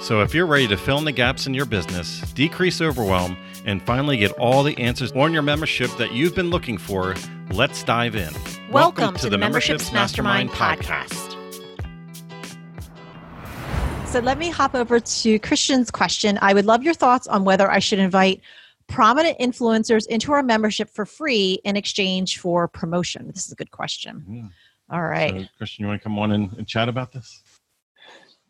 So, if you're ready to fill in the gaps in your business, decrease overwhelm, and finally get all the answers on your membership that you've been looking for, let's dive in. Welcome, Welcome to, to, the, the Memberships, Mastermind, Mastermind podcast. So, let me hop over to Christian's question. I would love your thoughts on whether I should invite prominent influencers into our membership for free in exchange for promotion. This is a good question. Mm. All right. So, Christian, you want to come on and, and chat about this?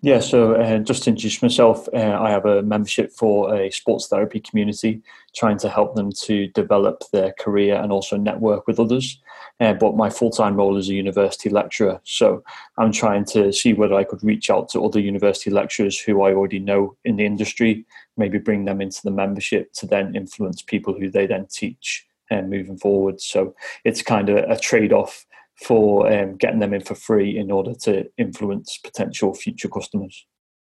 Yeah, so uh, just to introduce myself, uh, I have a membership for a sports therapy community, trying to help them to develop their career and also network with others. Uh, but my full time role is a university lecturer, so I'm trying to see whether I could reach out to other university lecturers who I already know in the industry, maybe bring them into the membership to then influence people who they then teach uh, moving forward. So it's kind of a trade off for um, getting them in for free in order to influence potential future customers.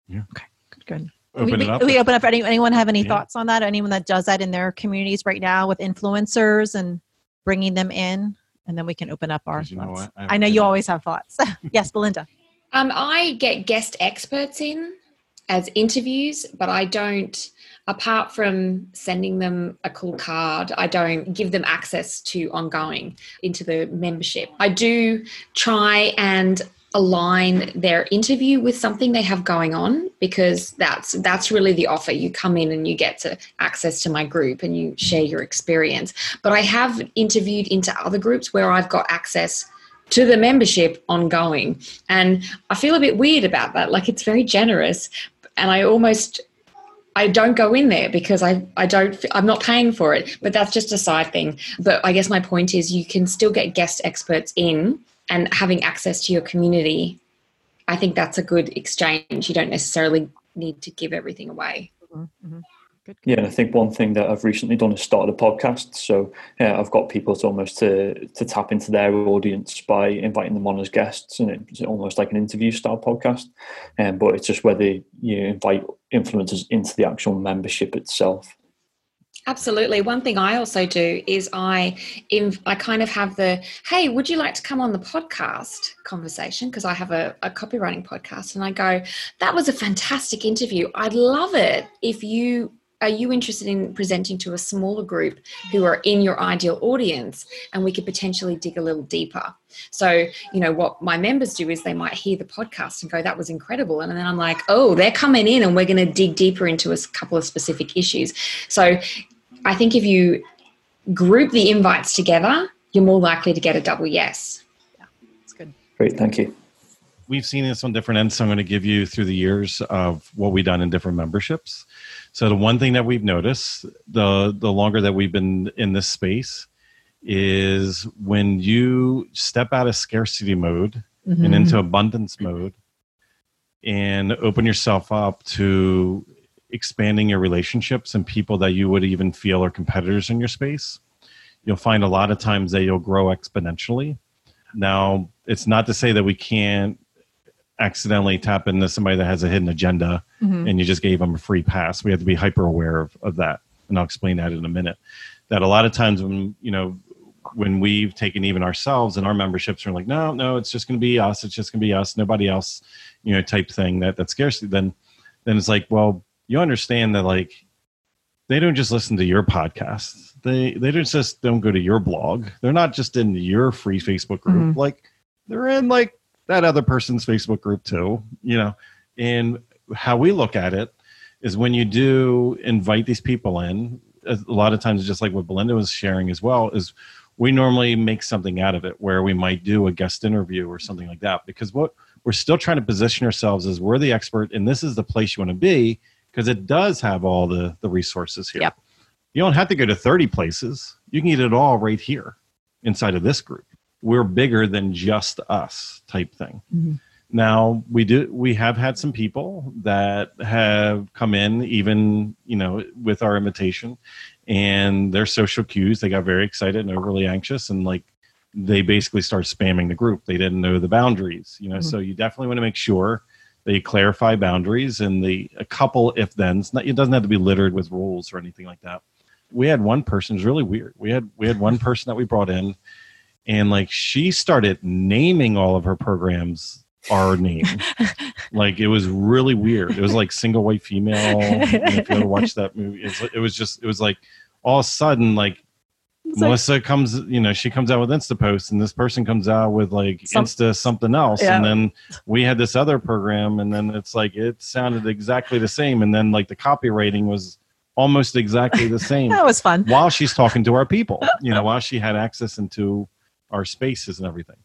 Yeah. Okay. Good. Good. Open we, we, open up any, anyone have any yeah. thoughts on that anyone that does that in their communities right now with influencers and bringing them in and then we can open up our you thoughts. Know I, I, know you always have thoughts yes belinda um, i get guest experts in as interviews but i don't apart from sending them a cool card, I don't give them access to ongoing into the membership. I do try and align their interview with something they have going on because that's that's really the offer. You come in and you get to access to my group and you share your experience. But i have interviewed into other groups where i've got access to the membership ongoing. And i feel a bit weird about that. Like it's very generous and i almost I don't go in there because I, I don't I'm not paying for it. But that's just a side thing. But I guess my point is you can still get guest experts in and having access to your community. I think that's a good exchange. You don't necessarily need to give everything away. Mm-hmm. Good. Yeah, and I think one thing that I've recently done is started a podcast. So yeah, I've got people to almost to to tap into their audience by inviting them on as guests, and it's almost like an interview style podcast. Um, but it's just whether you invite influencers into the actual membership itself. Absolutely. One thing I also do is I I kind of have the hey, would you like to come on the podcast conversation because I have a, a copywriting podcast and I go, that was a fantastic interview. I'd love it if you are you interested in presenting to a smaller group who are in your ideal audience and we could potentially dig a little deeper? So you know what my members do is they might hear the podcast and go that was incredible. And then i'm like oh they're coming in and we're going to dig deeper into a couple of specific issues. So i think if you group the invites together you're more likely to get a double yes. Yeah that's good. Great thank you. We've seen this on different ends so i'm going to give you through the years of what we've done in different memberships so the one thing that we've noticed the the longer that we've been in this space is when you step out of scarcity mode mm-hmm. and into abundance mode and open yourself up to expanding your relationships and people that you would even feel are competitors in your space you'll find a lot of times that you'll grow exponentially now it's not to say that we can't accidentally tap into somebody that has a hidden agenda mm-hmm. and you just gave them a free pass. We have to be hyper aware of, of that. And I'll explain that in a minute. That a lot of times when, you know, when we've taken even ourselves and our memberships are like, no, no, it's just going to be us. It's just going to be us, nobody else, you know, type thing that, that scarcity. Then, then it's like, well, you understand that like, they don't just listen to your podcast. They, they don't just don't go to your blog. They're not just in your free Facebook group. Mm-hmm. Like they're in like that other person's Facebook group too, you know. And how we look at it is when you do invite these people in, a lot of times, just like what Belinda was sharing as well, is we normally make something out of it where we might do a guest interview or something like that because what we're still trying to position ourselves as we're the expert and this is the place you want to be because it does have all the the resources here. Yep. You don't have to go to 30 places. You can get it all right here inside of this group we're bigger than just us type thing. Mm-hmm. Now we do we have had some people that have come in even you know with our invitation, and their social cues they got very excited and overly anxious and like they basically start spamming the group. They didn't know the boundaries, you know. Mm-hmm. So you definitely want to make sure they clarify boundaries and the a couple if thens. It doesn't have to be littered with rules or anything like that. We had one person. It was really weird. We had we had one person that we brought in, and like she started naming all of her programs our name. like it was really weird. It was like single white female. if you ever watch that movie, it was just it was like all of a sudden like it's Melissa like, comes, you know, she comes out with Insta posts, and this person comes out with like some, Insta something else, yeah. and then we had this other program, and then it's like it sounded exactly the same, and then like the copywriting was almost exactly the same. that was fun. While she's talking to our people, you know, while she had access into our spaces and everything.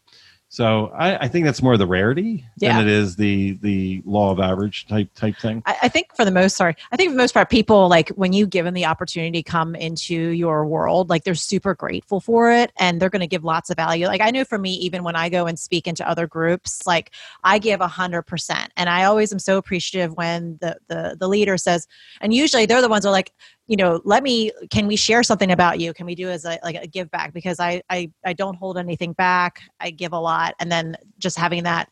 So I, I, think that's more the rarity yeah. than it is the the law of average type type thing. I, I, think for the most sorry, I think for the most part, people like when you give them the opportunity to come into your world, like they're super grateful for it and they're going to give lots of value. Like I know for me, even when I go and speak into other groups, like I give a hundred percent, and I always am so appreciative when the the the leader says, and usually they're the ones who are like, you know let me can we share something about you? Can we do as a like a give back? Because I, I i don't hold anything back. I give a lot. And then just having that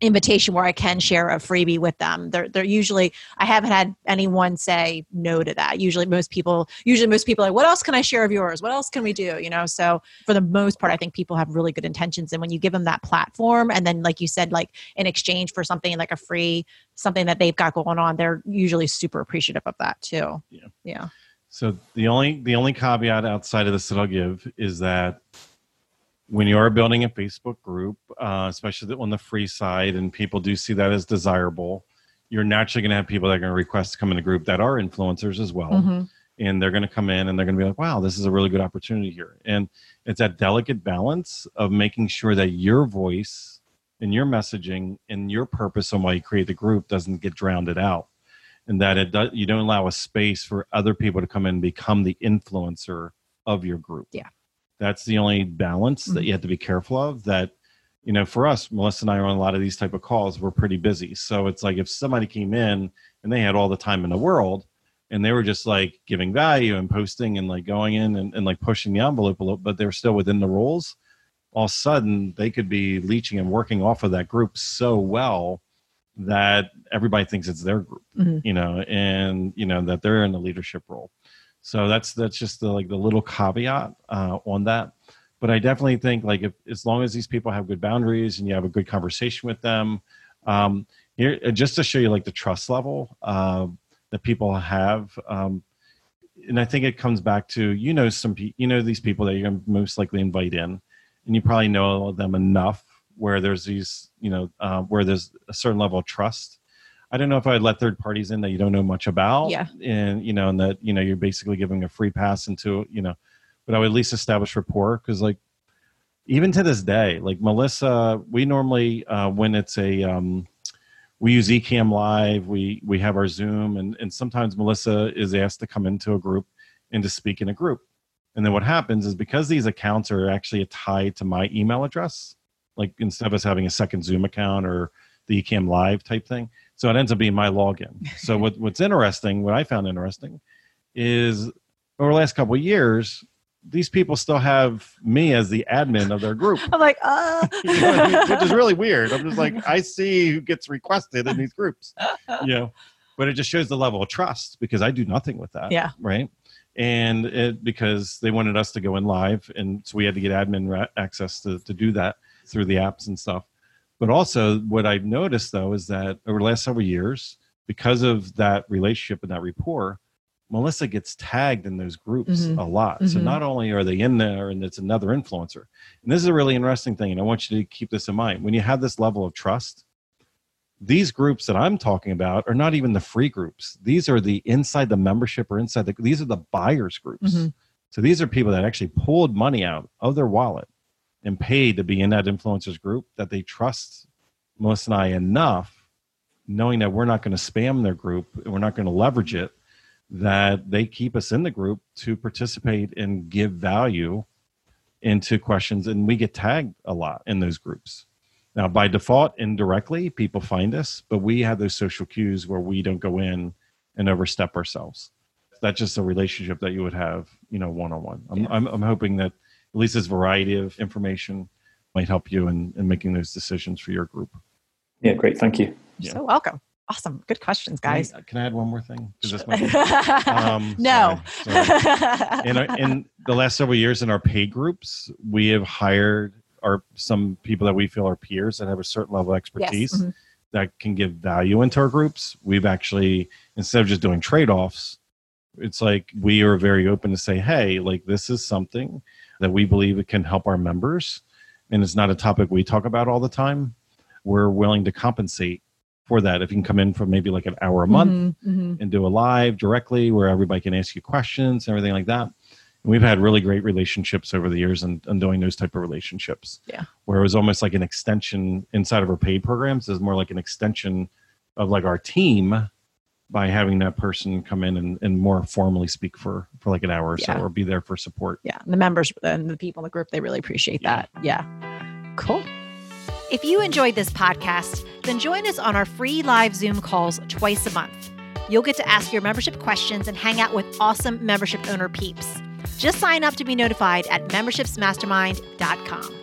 invitation where I can share a freebie with them. They're they're usually I haven't had anyone say no to that. Usually most people usually most people are like, what else can I share of yours? What else can we do? You know, so for the most part, I think people have really good intentions. And when you give them that platform and then like you said, like in exchange for something like a free something that they've got going on, they're usually super appreciative of that too. Yeah. Yeah. So the only the only caveat outside of this that I'll give is that when you are building a Facebook group, uh, especially on the free side, and people do see that as desirable, you're naturally going to have people that are going to request to come in the group that are influencers as well. Mm-hmm. And they're going to come in and they're going to be like, wow, this is a really good opportunity here. And it's that delicate balance of making sure that your voice and your messaging and your purpose on why you create the group doesn't get drowned out. And that it does, you don't allow a space for other people to come in and become the influencer of your group. Yeah. That's the only balance mm-hmm. that you have to be careful of. That you know, for us, Melissa and I are on a lot of these type of calls. We're pretty busy, so it's like if somebody came in and they had all the time in the world, and they were just like giving value and posting and like going in and, and like pushing the envelope a little, but they were still within the rules. All of a sudden, they could be leeching and working off of that group so well that everybody thinks it's their group, mm-hmm. you know, and you know that they're in the leadership role. So that's that's just the like the little caveat uh, on that. But I definitely think like if as long as these people have good boundaries and you have a good conversation with them, um, here uh, just to show you like the trust level uh, that people have. Um, and I think it comes back to you know some you know these people that you're most likely invite in, and you probably know them enough where there's these you know uh, where there's a certain level of trust I don't know if I'd let third parties in that you don't know much about. Yeah. And, you know, and that, you know, you're basically giving a free pass into, you know, but I would at least establish rapport because, like, even to this day, like Melissa, we normally, uh, when it's a, um, we use Ecamm Live, we, we have our Zoom, and, and sometimes Melissa is asked to come into a group and to speak in a group. And then what happens is because these accounts are actually tied to my email address, like instead of us having a second Zoom account or the Ecamm Live type thing, so it ends up being my login. So what, what's interesting, what I found interesting, is over the last couple of years, these people still have me as the admin of their group. I'm like, uh. you know I mean? which is really weird. I'm just like, I see who gets requested in these groups, you know, but it just shows the level of trust because I do nothing with that. Yeah. Right. And it, because they wanted us to go in live, and so we had to get admin access to, to do that through the apps and stuff. But also, what I've noticed though is that over the last several years, because of that relationship and that rapport, Melissa gets tagged in those groups mm-hmm. a lot. Mm-hmm. So not only are they in there and it's another influencer, and this is a really interesting thing, and I want you to keep this in mind. When you have this level of trust, these groups that I'm talking about are not even the free groups. These are the inside the membership or inside the these are the buyers groups. Mm-hmm. So these are people that actually pulled money out of their wallet and paid to be in that influencers group that they trust Melissa and I enough, knowing that we're not going to spam their group and we're not going to leverage it, that they keep us in the group to participate and give value into questions. And we get tagged a lot in those groups. Now, by default, indirectly, people find us, but we have those social cues where we don't go in and overstep ourselves. That's just a relationship that you would have, you know, one on one. I'm I'm hoping that at least this variety of information might help you in, in making those decisions for your group. Yeah, great. Thank you. You're so welcome. Awesome. Good questions, guys. Can I, can I add one more thing? This might, um, no. Sorry, sorry. In, our, in the last several years in our pay groups, we have hired our some people that we feel are peers that have a certain level of expertise yes. mm-hmm. that can give value into our groups. We've actually, instead of just doing trade offs, it's like we are very open to say, hey, like this is something that we believe it can help our members. And it's not a topic we talk about all the time. We're willing to compensate for that. If you can come in for maybe like an hour a month mm-hmm, mm-hmm. and do a live directly where everybody can ask you questions and everything like that. And we've had really great relationships over the years and, and doing those type of relationships. Yeah. Where it was almost like an extension inside of our paid programs is more like an extension of like our team by having that person come in and, and more formally speak for for like an hour or yeah. so or be there for support. Yeah the members and the people in the group they really appreciate yeah. that. Yeah. Cool. If you enjoyed this podcast then join us on our free live zoom calls twice a month. You'll get to ask your membership questions and hang out with awesome membership owner peeps. Just sign up to be notified at membershipsmastermind.com